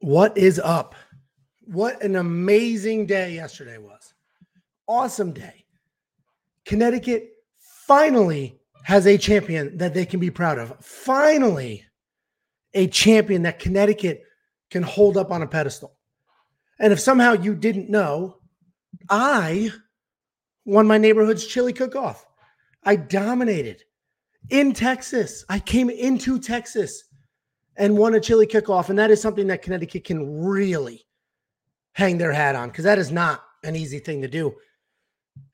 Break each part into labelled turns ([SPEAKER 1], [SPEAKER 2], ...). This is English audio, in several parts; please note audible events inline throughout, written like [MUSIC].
[SPEAKER 1] What is up? What an amazing day yesterday was. Awesome day. Connecticut finally has a champion that they can be proud of. Finally, a champion that Connecticut can hold up on a pedestal. And if somehow you didn't know, I won my neighborhood's chili cook off. I dominated in Texas. I came into Texas and won a chili kickoff. And that is something that Connecticut can really hang their hat on because that is not an easy thing to do.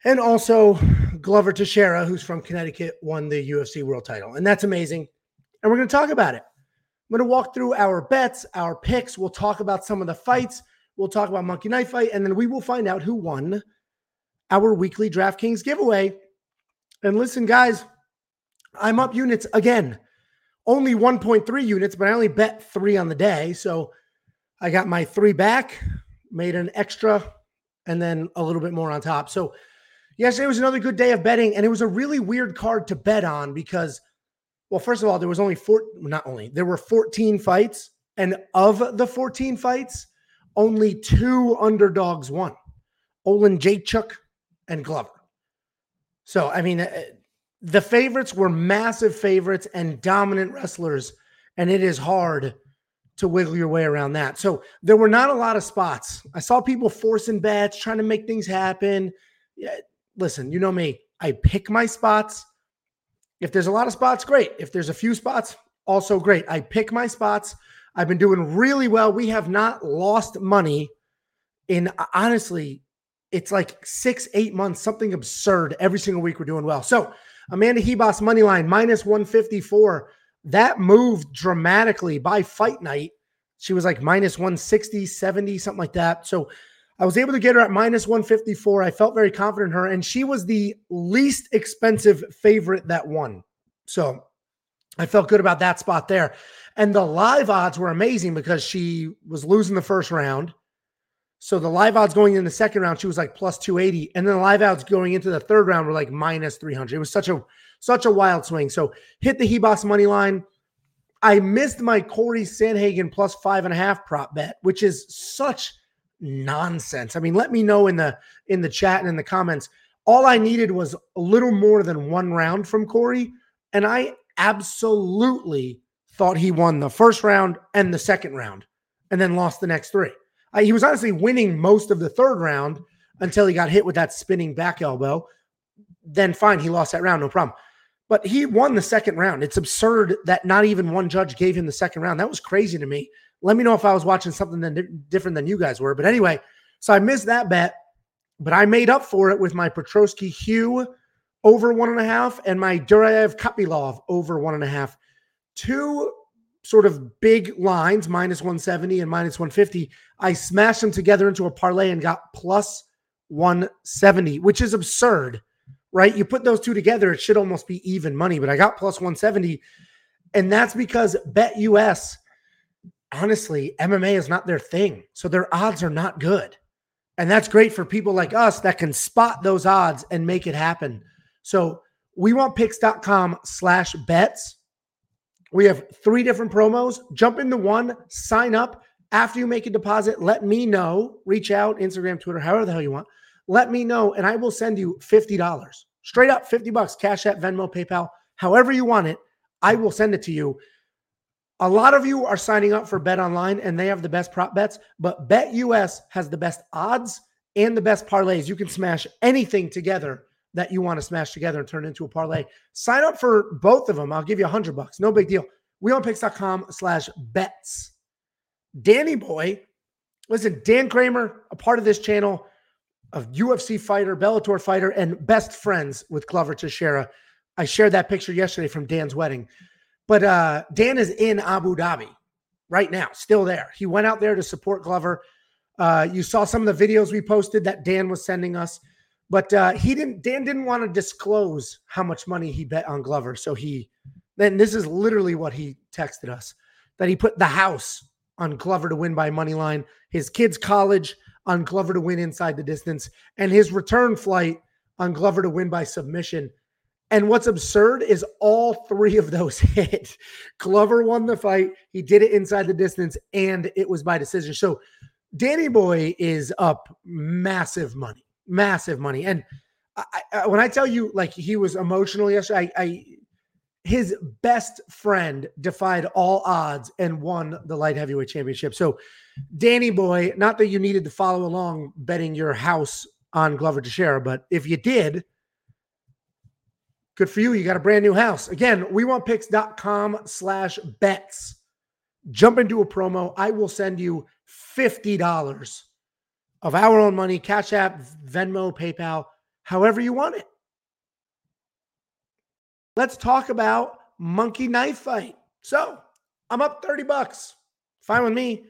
[SPEAKER 1] And also, Glover Teixeira, who's from Connecticut, won the UFC world title. And that's amazing. And we're going to talk about it. I'm going to walk through our bets, our picks. We'll talk about some of the fights. We'll talk about Monkey Knife Fight. And then we will find out who won our weekly DraftKings giveaway. And listen, guys, I'm up units again only 1.3 units, but I only bet three on the day. So I got my three back, made an extra, and then a little bit more on top. So yesterday was another good day of betting, and it was a really weird card to bet on because, well, first of all, there was only four, not only, there were 14 fights, and of the 14 fights, only two underdogs won Oleksiejczuk and Glover. So, I mean, uh, the favorites were massive favorites and dominant wrestlers, and it is hard to wiggle your way around that. So there were not a lot of spots. I saw people forcing bets, trying to make things happen. Listen, you know me. I pick my spots. If there's a lot of spots, great. If there's a few spots, also great. I pick my spots. I've been doing really well. We have not lost money in honestly, it's like six, eight months, something absurd. Every single week we're doing well. So Amanda Ribas money line minus 154. That moved dramatically by fight night. She was like minus 160, 70, something like that. So I was able to get her at minus 154. I felt very confident in her, and she was the least expensive favorite that won. So I felt good about that spot there. And the live odds were amazing because she was losing the first round. So the live odds going in the second round, she was like plus 280. And then the live odds going into the third round were like minus 300. It was such a such a wild swing. So hit the Ribas money line. I missed my Cory Sandhagen plus five and a half prop bet, which is such nonsense. I mean, let me know in the in the chat and in the comments. All I needed was a little more than one round from Cory, and I absolutely thought he won the first round and the second round, and then lost the next three he was honestly winning most of the third round until he got hit with that spinning back elbow. Then fine, he lost that round, no problem. But he won the second round. It's absurd that not even one judge gave him the second round. That was crazy to me. Let me know if I was watching something different than you guys were. But anyway, so I missed that bet, but I made up for it with my Petroski Hu over one and a half and my Duraev Kopylov over one and a half. Two sort of big lines, minus 170 and minus 150. I smashed them together into a parlay and got plus 170, which is absurd, right? You put those two together, it should almost be even money, but I got plus 170. And that's because Bet US, honestly, MMA is not their thing. So their odds are not good. And that's great for people like us that can spot those odds and make it happen. So we want picks.com slash bets we have three different promos. Jump into one, sign up. After you make a deposit, let me know. Reach out, Instagram, Twitter, however the hell you want. Let me know, and I will send you $50. Straight up 50 bucks, Cash App, Venmo, PayPal, however you want it. I will send it to you. A lot of you are signing up for Bet Online and they have the best prop bets, but Bet US has the best odds and the best parlays. You can smash anything together that you want to smash together and turn into a parlay. Sign up for both of them. I'll give you a hundred bucks. No big deal. We on WeWantPicks.com slash bets. Danny Boy, listen, Dan Kramer, a part of this channel, a UFC fighter, Bellator fighter, and best friends with Glover Teixeira. I shared that picture yesterday from Dan's wedding. But uh, Dan is in Abu Dhabi right now, still there. He went out there to support Glover. Uh, you saw some of the videos we posted that Dan was sending us. But uh, he didn't. Dan didn't want to disclose how much money he bet on Glover, so he. Then this is literally what he texted us that he put the house on Glover to win by money line, his kids' college on Glover to win inside the distance, and his return flight on Glover to win by submission. And what's absurd is all three of those [LAUGHS] hit. Glover won the fight. He did it inside the distance, and it was by decision. So Danny Boy is up massive money, massive money. And I, I, when I tell you, like he was emotional yesterday, I, I his best friend defied all odds and won the light heavyweight championship. So, Danny Boy, not that you needed to follow along betting your house on Glover Teixeira, but if you did, good for you. You got a brand new house. Again, we want picks.com slash bets. Jump into a promo. I will send you $50 of our own money, Cash App, Venmo, PayPal, however you want it. Let's talk about Monkey Knife Fight. So I'm up 30 bucks. Fine with me.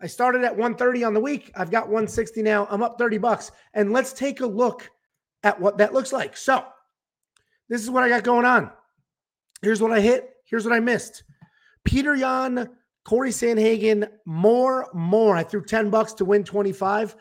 [SPEAKER 1] I started at 130 on the week. I've got 160 now. I'm up 30 bucks. And let's take a look at what that looks like. So this is what I got going on. Here's what I hit. Here's what I missed. Peter Yan, Cory Sandhagen, more, more. I threw 10 bucks to win 25.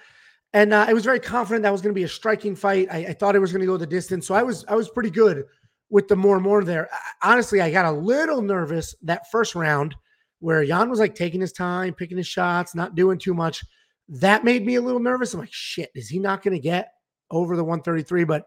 [SPEAKER 1] And uh, I was very confident that was going to be a striking fight. I, I thought it was going to go the distance. So I was I was pretty good with the more more there. Honestly, I got a little nervous that first round where Yan was like taking his time, picking his shots, not doing too much. That made me a little nervous. I'm like, shit, is he not going to get over the 133? But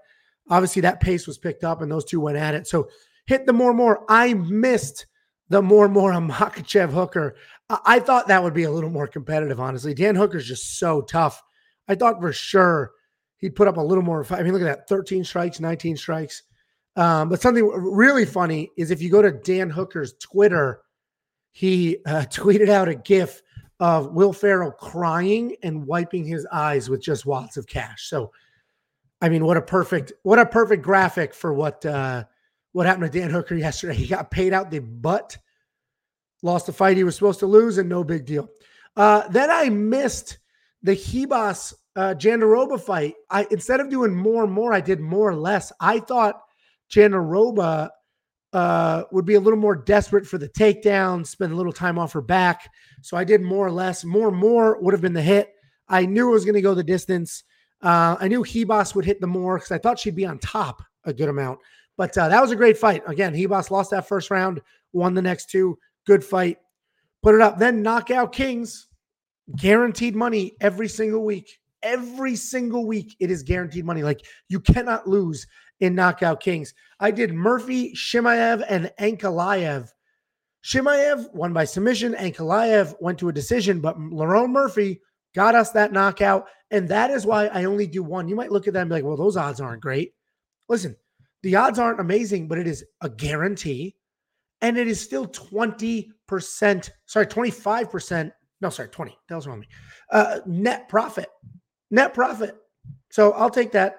[SPEAKER 1] obviously that pace was picked up and those two went at it. So hit the more more. I missed the more and more on Makhachev Hooker. I thought that would be a little more competitive, honestly. Dan Hooker's just so tough. I thought for sure he'd put up a little more. I mean, look at that 13 strikes, 19 strikes. Um, but something really funny is if you go to Dan Hooker's Twitter, he uh, [LAUGHS] tweeted out a GIF of Will Ferrell crying and wiping his eyes with just wads of cash. So, I mean, what a perfect, what a perfect graphic for what uh, what happened to Dan Hooker yesterday. He got paid out the butt, lost the fight he was supposed to lose, and no big deal. Uh, then I missed the Ribas uh, Jandiroba fight. I instead of doing more and more, I did more or less. I thought Jandiroba uh, would be a little more desperate for the takedown, spend a little time off her back. So I did more or less. More and more would have been the hit. I knew it was going to go the distance. Uh, I knew Ribas would hit the more because I thought she'd be on top a good amount. But uh, that was a great fight. Again, Ribas lost that first round, won the next two. Good fight. Put it up. Then knockout kings, guaranteed money every single week. Every single week, it is guaranteed money. Like you cannot lose in Knockout Kings. I did Murphy, Chimaev, and Ankalaev. Chimaev won by submission. Ankalaev went to a decision, but Lerone Murphy got us that knockout. And that is why I only do one. You might look at that and be like, well, those odds aren't great. Listen, the odds aren't amazing, but it is a guarantee. And it is still 20%, sorry, 25%. No, sorry, 20. That was wrong. Uh, net profit. Net profit. So I'll take that.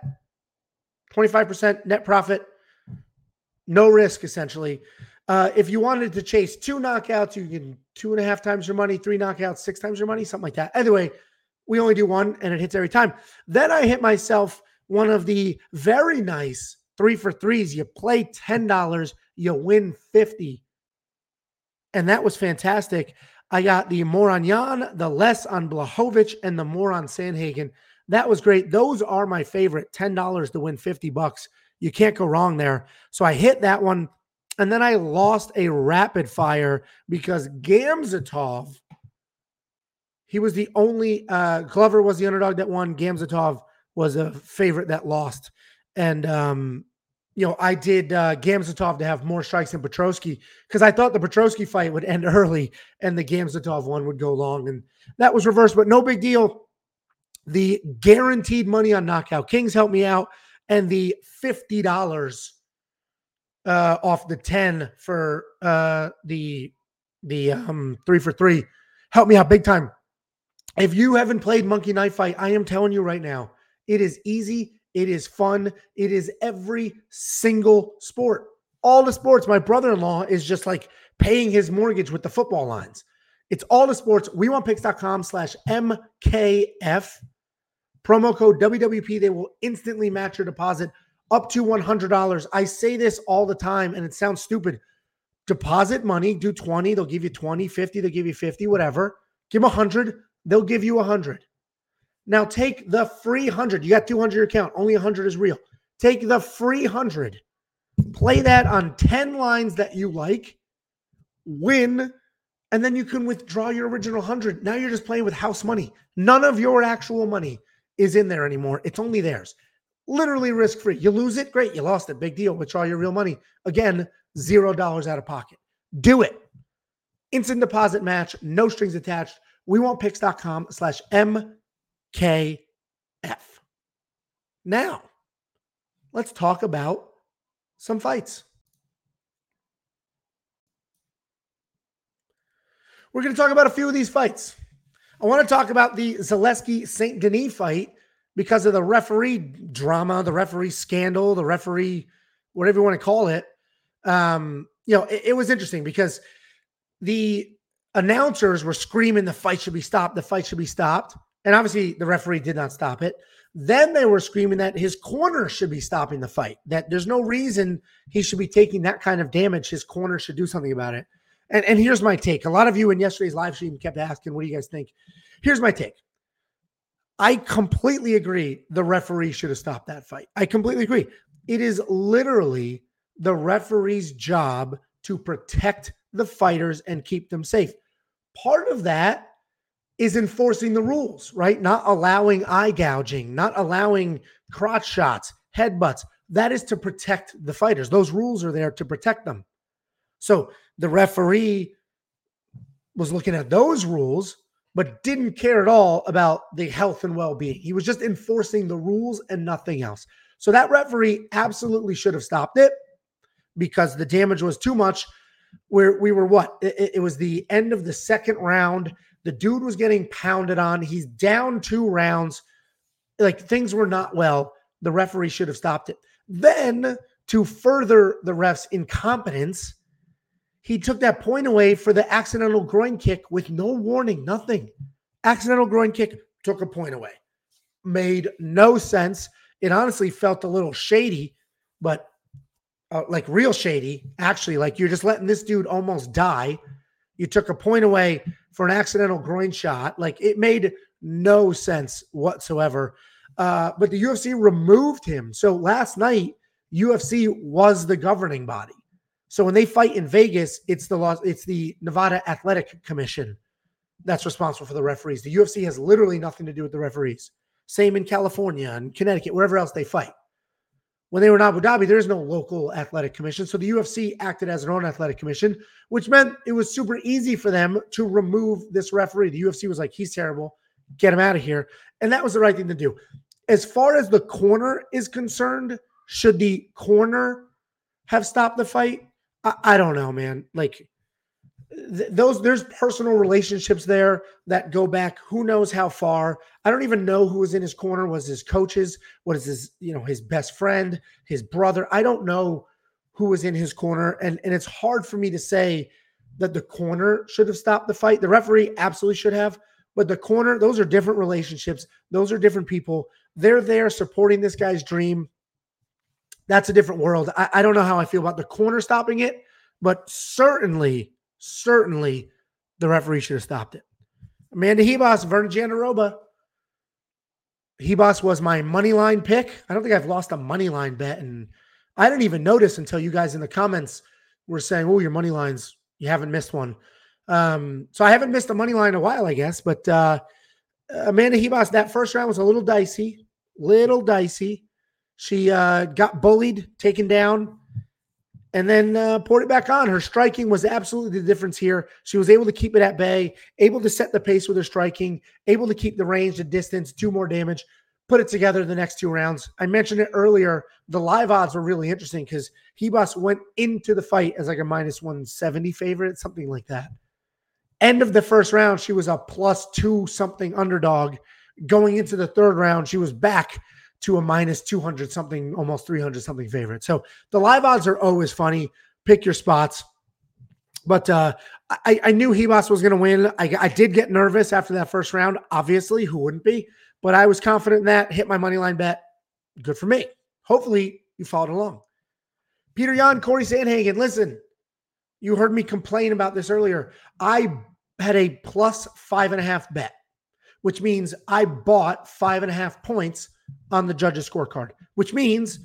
[SPEAKER 1] 25% net profit, no risk essentially. Uh, if you wanted to chase two knockouts, you can two and a half times your money, three knockouts, six times your money, something like that. Anyway, we only do one and it hits every time. Then I hit myself one of the very nice three for threes. You play $10, you win 50. And that was fantastic. I got the more on Yan, the less on Blachowicz, and the more on Sandhagen. That was great. Those are my favorite. $10 to win 50 bucks. You can't go wrong there. So I hit that one. And then I lost a rapid fire because Gamzatov, he was the only, uh, Glover was the underdog that won. Gamzatov was a favorite that lost. And, um, you know, I did uh, Gamzatov to have more strikes than Petroski because I thought the Petroski fight would end [LAUGHS] early and the Gamzatov one would go long. And that was reversed, but no big deal the guaranteed money on Knockout Kings helped me out, and the fifty dollars uh, off the ten for uh, the the um, three for three helped me out big time. If you haven't played Monkey Knife Fight, I am telling you right now, it is easy. It is fun. It is every single sport. All the sports. My brother-in-law is just like paying his mortgage with the football lines. It's all the sports. We want picks.com slash MKF. Promo code WWP. They will instantly match your deposit up to $100. I say this all the time and it sounds stupid. Deposit money, do 20, they'll give you 20, 50, they'll give you 50, whatever. Give them 100, they'll give you 100. Now take the free 100. You got 200 your account, only 100 is real. Take the free 100 Play that on 10 lines that you like, win, and then you can withdraw your original 100. Now you're just playing with house money. None of your actual money is in there anymore. It's only theirs. Literally risk free. You lose it, great. You lost it. Big deal. Withdraw your real money. Again, zero dollars out of pocket. Do it. Instant deposit match, no strings attached. We want picks.com slash MKF. Now, let's talk about some fights. We're going to talk about a few of these fights. I want to talk about the Zaleski St. Denis fight because of the referee drama, the referee scandal, the referee, whatever you want to call it. Um, you know, it, it was interesting because the announcers were screaming the fight should be stopped, the fight should be stopped. And obviously the referee did not stop it. Then they were screaming that his corner should be stopping the fight, that there's no reason he should be taking that kind of damage. His corner should do something about it. And, and here's my take. A lot of you in yesterday's live stream kept asking, what do you guys think? Here's my take. I completely agree the referee should have stopped that fight. I completely agree. It is literally the referee's job to protect the fighters and keep them safe. Part of that is enforcing the rules, right? Not allowing eye gouging, not allowing crotch shots, headbutts. That is to protect the fighters. Those rules are there to protect them. So the referee was looking at those rules, but didn't care at all about the health and well being. He was just enforcing the rules and nothing else. So that referee absolutely should have stopped it because the damage was too much. Where we were what? It, it was the end of the second round. The dude was getting pounded on. He's down two rounds. Like things were not well. The referee should have stopped it. Then, to further the ref's incompetence, he took that point away for the accidental groin kick with no warning, nothing. Accidental groin kick took a point away. Made no sense. It honestly felt a little shady, but uh, like real shady, actually. Like you're just letting this dude almost die. You took a point away for an accidental groin shot. Like it made no sense whatsoever. Uh, but the UFC removed him. So last night, UFC was the governing body. So when they fight in Vegas, it's the law, it's the Nevada Athletic Commission that's responsible for the referees. The UFC has literally nothing to do with the referees. Same in California and Connecticut, wherever else they fight. When they were in Abu Dhabi, there is no local athletic commission. So the UFC acted as their own athletic commission, which meant it was super easy for them to remove this referee. The UFC was like, he's terrible. Get him out of here. And that was the right thing to do. As far as the corner is concerned, should the corner have stopped the fight? I, I don't know, man. Like, those there's personal relationships there that go back who knows how far. I don't even know who was in his corner. Was his coaches? What is his you know his best friend? His brother? I don't know who was in his corner. And and it's hard for me to say that the corner should have stopped the fight. The referee absolutely should have but the corner those are different relationships. Those are different people. They're there supporting this guy's dream. That's a different world. I, I don't know how i feel about the corner stopping it but certainly certainly the referee should have stopped it. Amanda Ribas, Virna Jandiroba. Ribas was my money line pick. I don't think I've lost a money line bet, and I didn't even notice until you guys in the comments were saying, "Oh, your money lines, you haven't missed one." Um, so I haven't missed a money line in a while, I guess. But uh, Amanda Ribas, that first round was a little dicey, little dicey. She uh, got bullied, taken down, and then uh, poured it back on. Her striking was absolutely the difference here. She was able to keep it at bay, able to set the pace with her striking, able to keep the range, the distance, do more damage, put it together the next two rounds. I mentioned it earlier. The live odds were really interesting because Ribas went into the fight as like a minus 170 favorite, something like that. End of the first round, she was a plus two something underdog. Going into the third round, she was back to a minus 200 something, almost 300 something favorite. So the live odds are always funny. Pick your spots. But uh, I, I knew Ribas was going to win. I, I did get nervous after that first round. Obviously, who wouldn't be? But I was confident in that. Hit my money line bet. Good for me. Hopefully, you followed along. Peter Yan, Cory Sandhagen. Listen, you heard me complain about this earlier. I had a plus five and a half bet, which means I bought five and a half points on the judges' scorecard, which means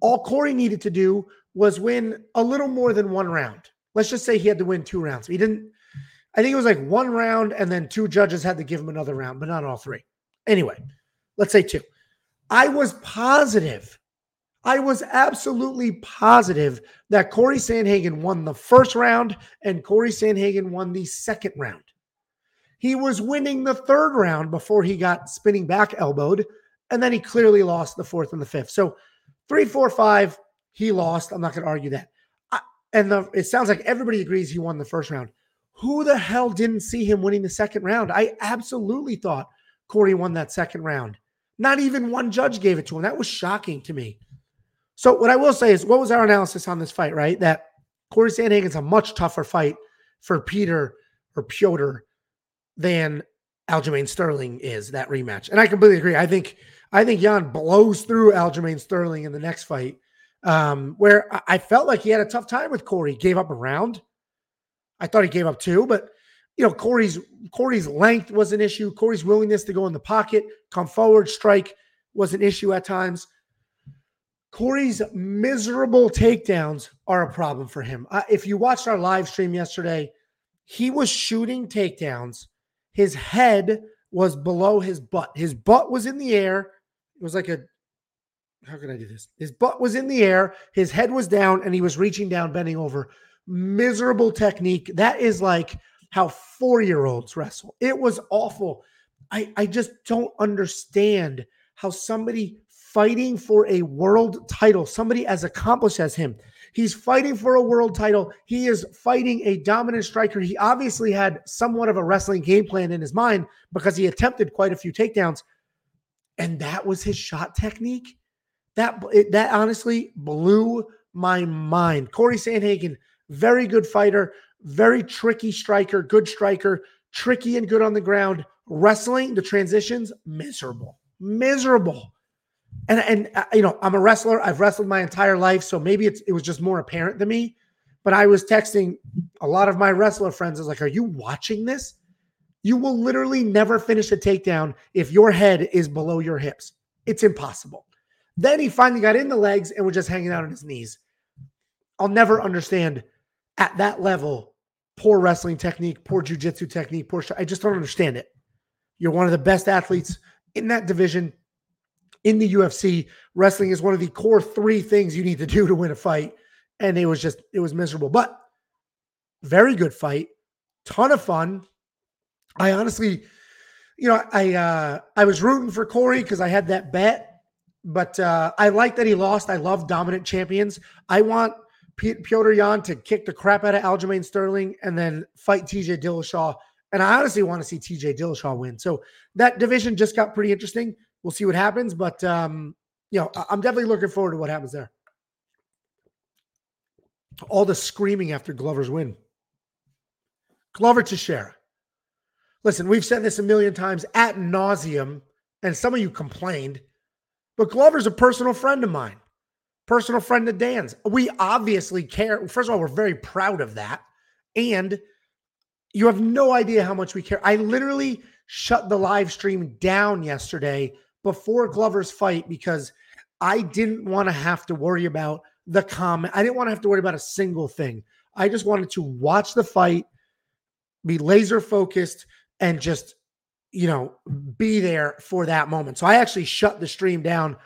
[SPEAKER 1] all Cory needed to do was win a little more than one round. Let's just say he had to win two rounds. He didn't, I think it was like one round and then two judges had to give him another round, but not all three. Anyway, let's say two. I was positive, I was absolutely positive that Cory Sandhagen won the first round and Cory Sandhagen won the second round. He was winning the third round before he got spinning back elbowed, and then he clearly lost the fourth and the fifth. So three, four, five, he lost. I'm not going to argue that. I, and the, it sounds like everybody agrees he won the first round. Who the hell didn't see him winning the second round? I absolutely thought Cory won that second round. Not even one judge gave it to him. That was shocking to me. So, what I will say is, what was our analysis on this fight, right? That Cory Sandhagen's a much tougher fight for Peter or Piotr than Aljamain Sterling is that rematch. And I completely agree. I think I think Yan blows through Aljamain Sterling in the next fight um, where I felt like he had a tough time with Cory. Gave up a round. I thought he gave up two, but you know, Cory's Cory's length was an issue. Cory's willingness to go in the pocket, come forward, strike was an issue at times. Cory's miserable takedowns are a problem for him. Uh, if you watched our live stream yesterday, he was shooting takedowns. His head was below his butt. His butt was in the air. It was like a how can I do this? His butt was in the air, his head was down, and he was reaching down, bending over. Miserable technique. That is like how four year olds wrestle. It was awful. I, I just don't understand how somebody fighting for a world title, somebody as accomplished as him, he's fighting for a world title. He is fighting a dominant striker. He obviously had somewhat of a wrestling game plan in his mind because he attempted quite a few takedowns. And that was his shot technique. That it, that honestly blew my mind. Cory Sandhagen, very good fighter, very tricky striker, good striker, tricky and good on the ground. Wrestling, the transitions, miserable, miserable. And and uh, you know, I'm a wrestler. I've wrestled my entire life, so maybe it's it was just more apparent to me. But I was texting a lot of my wrestler friends. I was like, "Are you watching this? You will literally never finish a takedown if your head is below your hips. It's impossible." Then he finally got in the legs and was just hanging out on his knees. I'll never understand at that level poor wrestling technique, poor jujitsu technique, poor. I just don't understand it. You're one of the best athletes in that division in the UFC. Wrestling is one of the core three things you need to do to win a fight. And it was just, it was miserable, but very good fight, ton of fun. I honestly, you know, I uh I was rooting for Cory because I had that bet but uh, I like that he lost. I love dominant champions. I want P- Piotr Yan to kick the crap out of Aljamain Sterling and then fight TJ Dillashaw. And I honestly want to see TJ Dillashaw win. So that division just got pretty interesting. We'll see what happens, but um, you know, I- I'm definitely looking forward to what happens there. All the screaming after Glover's win. Glover Teixeira. Listen, we've said this a million times at nauseum, and some of you complained but Glover's a personal friend of mine, personal friend of Dan's. We obviously care. First of all, we're very proud of that. And you have no idea how much we care. I literally shut the live stream down yesterday before Glover's fight because I didn't want to have to worry about the comment. I didn't want to have to worry about a single thing. I just wanted to watch the fight, be laser focused, and just you know, be there for that moment. So I actually shut the stream down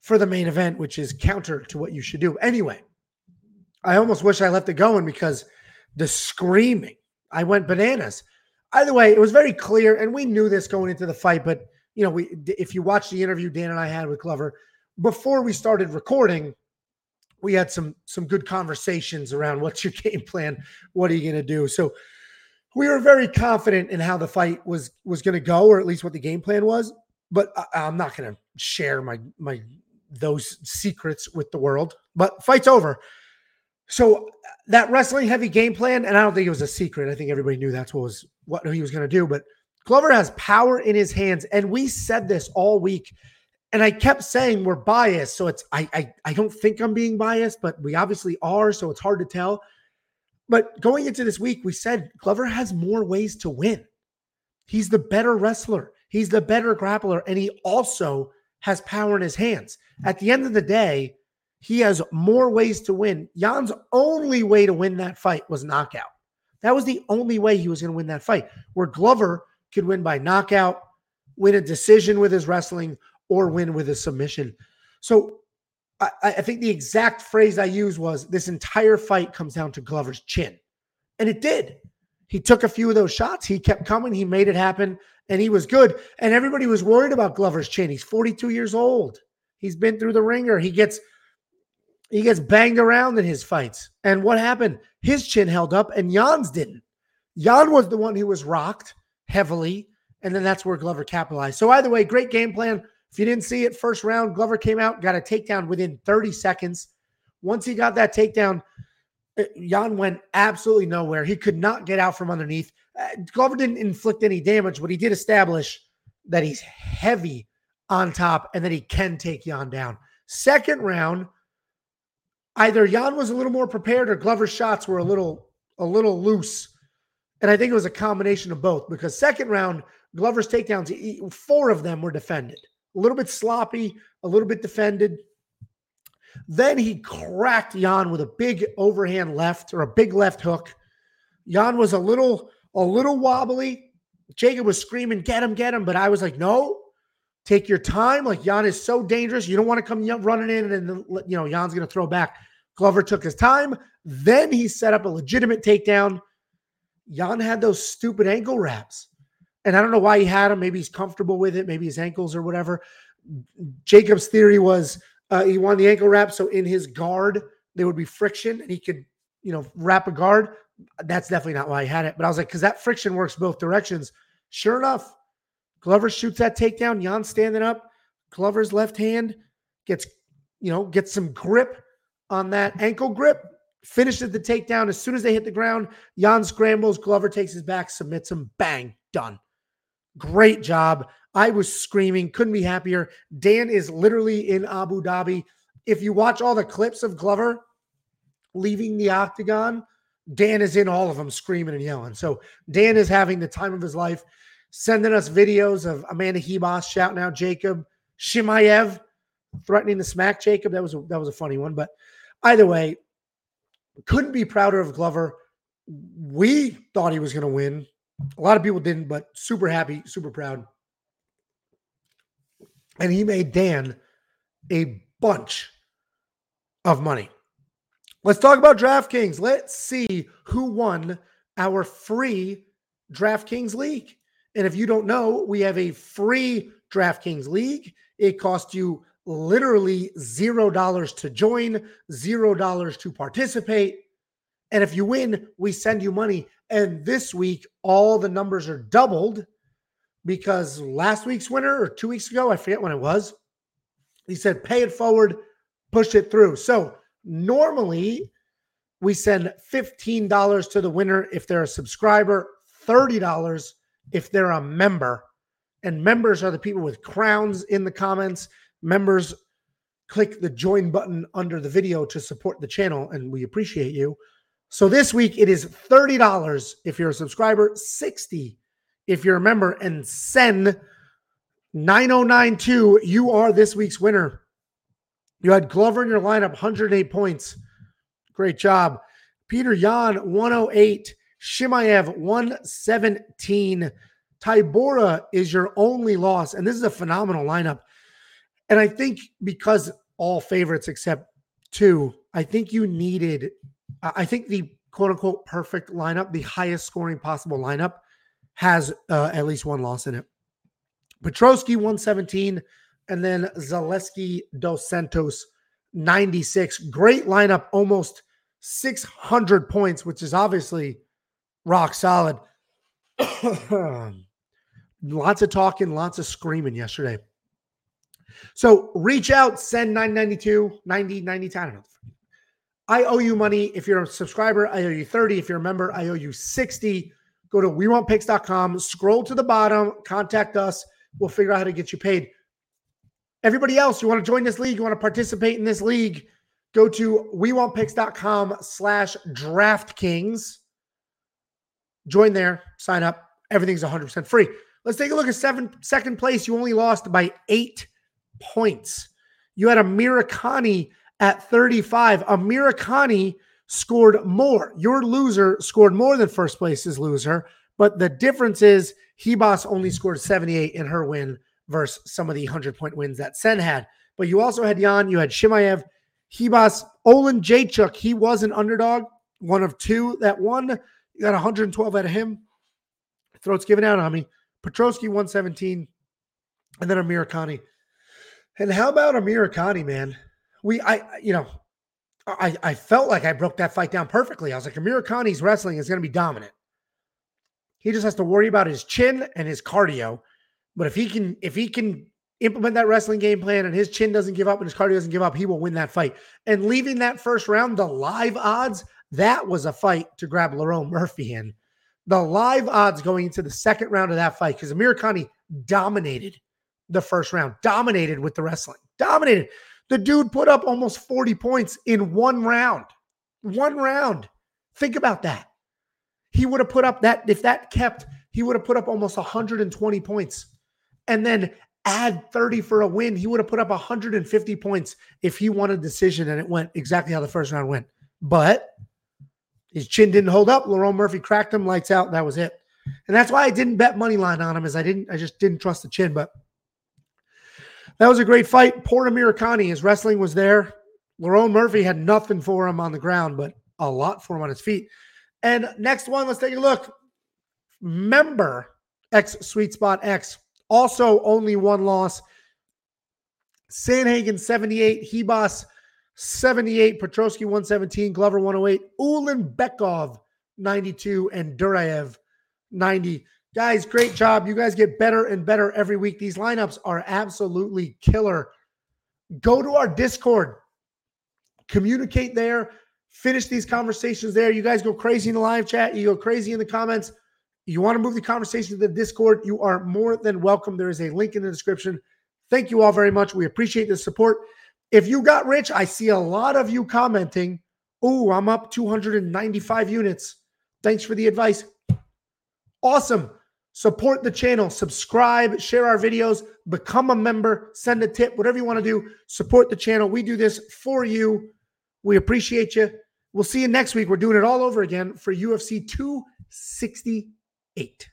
[SPEAKER 1] for the main event, which is counter to what you should do. Anyway, I almost wish I left it going because the screaming, I went bananas. Either way, it was very clear, and we knew this going into the fight. But you know, we if you watch the interview Dan and I had with Glover before we started recording, we had some some good conversations around what's your game plan, what are you going to do. So we were very confident in how the fight was was going to go, or at least what the game plan was. But I, am not going to share my my those secrets with the world. But fight's over. So that wrestling heavy game plan, and I don't think it was a secret. I think everybody knew that's what was what he was going to do. But Glover has power in his hands, and we said this all week. And I kept saying we're biased, so it's I I, I don't think I'm being biased, but we obviously are, so it's hard to tell. But going into this week, we said Glover has more ways to win. He's the better wrestler, he's the better grappler, and he also has power in his hands. At the end of the day, he has more ways to win. Jan's only way to win that fight was knockout. That was the only way he was going to win that fight. Where Glover could win by knockout, win a decision with his wrestling, or win with a submission. So I, I think the exact phrase I used was this entire fight comes down to Glover's chin. And it did. He took a few of those shots. He kept coming. He made it happen. And he was good. And everybody was worried about Glover's chin. He's 42 years old. He's been through the ringer. He gets he gets banged around in his fights. And what happened? His chin held up and Jan's didn't. Jan was the one who was rocked heavily. And then that's where Glover capitalized. So either way, great game plan. If you didn't see it, first round, Glover came out, got a takedown within 30 seconds. Once he got that takedown, Jan went absolutely nowhere. He could not get out from underneath. Uh, Glover didn't inflict any damage, but he did establish that he's heavy on top and that he can take Jan down. Second round, either Jan was a little more prepared or Glover's shots were a little a little loose. And I think it was a combination of both because second round, Glover's takedowns, four of them were defended. A little bit sloppy, a little bit defended. Then he cracked Jan with a big overhand left or a big left hook. Jan was a little a little wobbly. Jacob was screaming, "Get him, get him!" But I was like, "No, take your time. Like Jan is so dangerous. You don't want to come running in and then you know Jan's going to throw back." Glover took his time. Then he set up a legitimate takedown. Jan had those stupid ankle wraps. And I don't know why he had them. Maybe he's comfortable with it. Maybe his ankles or whatever. Jacob's theory was uh, he wanted the ankle wrap. So in his guard, there would be friction and he could, you know, wrap a guard. That's definitely not why he had it. But I was like, because that friction works both directions. Sure enough, Glover shoots that takedown. Jan standing up. Glover's left hand gets, you know, gets some grip on that ankle grip. Finishes the takedown. As soon as they hit the ground, Jan scrambles. Glover takes his back, submits him. Bang, done. Great job. I was screaming, couldn't be happier. Dan is literally in Abu Dhabi. If you watch all the clips of Glover leaving the octagon, Dan is in all of them screaming and yelling. So Dan is having the time of his life, sending us videos of Amanda Ribas shouting out Jacob, Chimaev threatening to smack Jacob. That was a, that was a funny one, but either way, couldn't be prouder of Glover. We thought he was going to win. A lot of people didn't, but super happy, super proud. And he made Dan a bunch of money. Let's talk about DraftKings. Let's see who won our free DraftKings League. And if you don't know, we have a free DraftKings League. It costs you literally $0 to join, $0 to participate. And if you win, we send you money. And this week, all the numbers are doubled because last week's winner or two weeks ago, I forget when it was, he said, pay it forward, push it through. So normally we send $15 to the winner if they're a subscriber, $30 if they're a member. And members are the people with crowns in the comments. Members click the join button under the video to support the channel, and we appreciate you. So this week it is $30 if you're a subscriber, 60 if you're a member, and send 9092. You are this week's winner. You had Glover in your lineup, 108 points. Great job. Peter Yan, 108. Chimaev, 117. Tybura is your only loss. And this is a phenomenal lineup. And I think because all favorites except two, I think you needed I think the quote unquote perfect lineup, the highest scoring possible lineup, has uh, at least one loss in it. Petroski 117, and then Zaleski dos Santos 96. Great lineup, almost 600 points, which is obviously rock solid. [COUGHS] lots of talking, lots of screaming yesterday. So reach out, send 992, 90, 90, I don't know. I owe you money. If you're a subscriber, I owe you 30. If you're a member, I owe you 60. Go to wewantpicks.com, scroll to the bottom, contact us. We'll figure out how to get you paid. Everybody else, you want to join this league, you want to participate in this league, go to wewantpicks.com slash DraftKings. Join there, sign up. Everything's 100% free. Let's take a look at seven, second place. You only lost by eight points. You had Amirkhani at 35. Amirkhani scored more. Your loser scored more than first place's loser, but the difference is Ribas only scored 78 in her win versus some of the 100 point wins that Sen had. But you also had Jan, you had Chimaev, Ribas, Oleksiejczuk. He was an underdog, one of two that won. You got 112 out of him. Throats given out on me. Petroski 117, and then Amirkhani. And how about Amirkhani, man? We, I, you know, I, I felt like I broke that fight down perfectly. I was like, Amirkhani's wrestling is going to be dominant. He just has to worry about his chin and his cardio. But if he can, if he can implement that wrestling game plan and his chin doesn't give up and his cardio doesn't give up, he will win that fight. And leaving that first round, the live odds, that was a fight to grab Lerone Murphy in. The live odds going into the second round of that fight, because Amirkhani dominated the first round, dominated with the wrestling, dominated. The dude put up almost 40 points in one round. One round. Think about that. He would have put up that, if that kept, he would have put up almost 120 points. And then add 30 for a win. He would have put up 150 points if he won a decision and it went exactly how the first round went. But his chin didn't hold up. Lerone Murphy cracked him, lights out, and that was it. And that's why I didn't bet money line on him, is I didn't, I just didn't trust the chin. But that was a great fight. Poor Amirkhani, his wrestling was there. Lerone Murphy had nothing for him on the ground, but a lot for him on his feet. And next one, let's take a look. Member X Sweet Spot X, also only one loss. Sandhagen 78, Ribas 78, Petroski 117, Glover 108, Ulanbekov 92, and Duraev 90. Guys, great job. You guys get better and better every week. These lineups are absolutely killer. Go to our Discord, communicate there, finish these conversations there. You guys go crazy in the live chat, you go crazy in the comments. You want to move the conversation to the Discord, you are more than welcome. There is a link in the description. Thank you all very much. We appreciate the support. If you got rich, I see a lot of you commenting. Oh, I'm up 295 units. Thanks for the advice. Awesome. Support the channel, subscribe, share our videos, become a member, send a tip, whatever you want to do. Support the channel. We do this for you. We appreciate you. We'll see you next week. We're doing it all over again for UFC 268.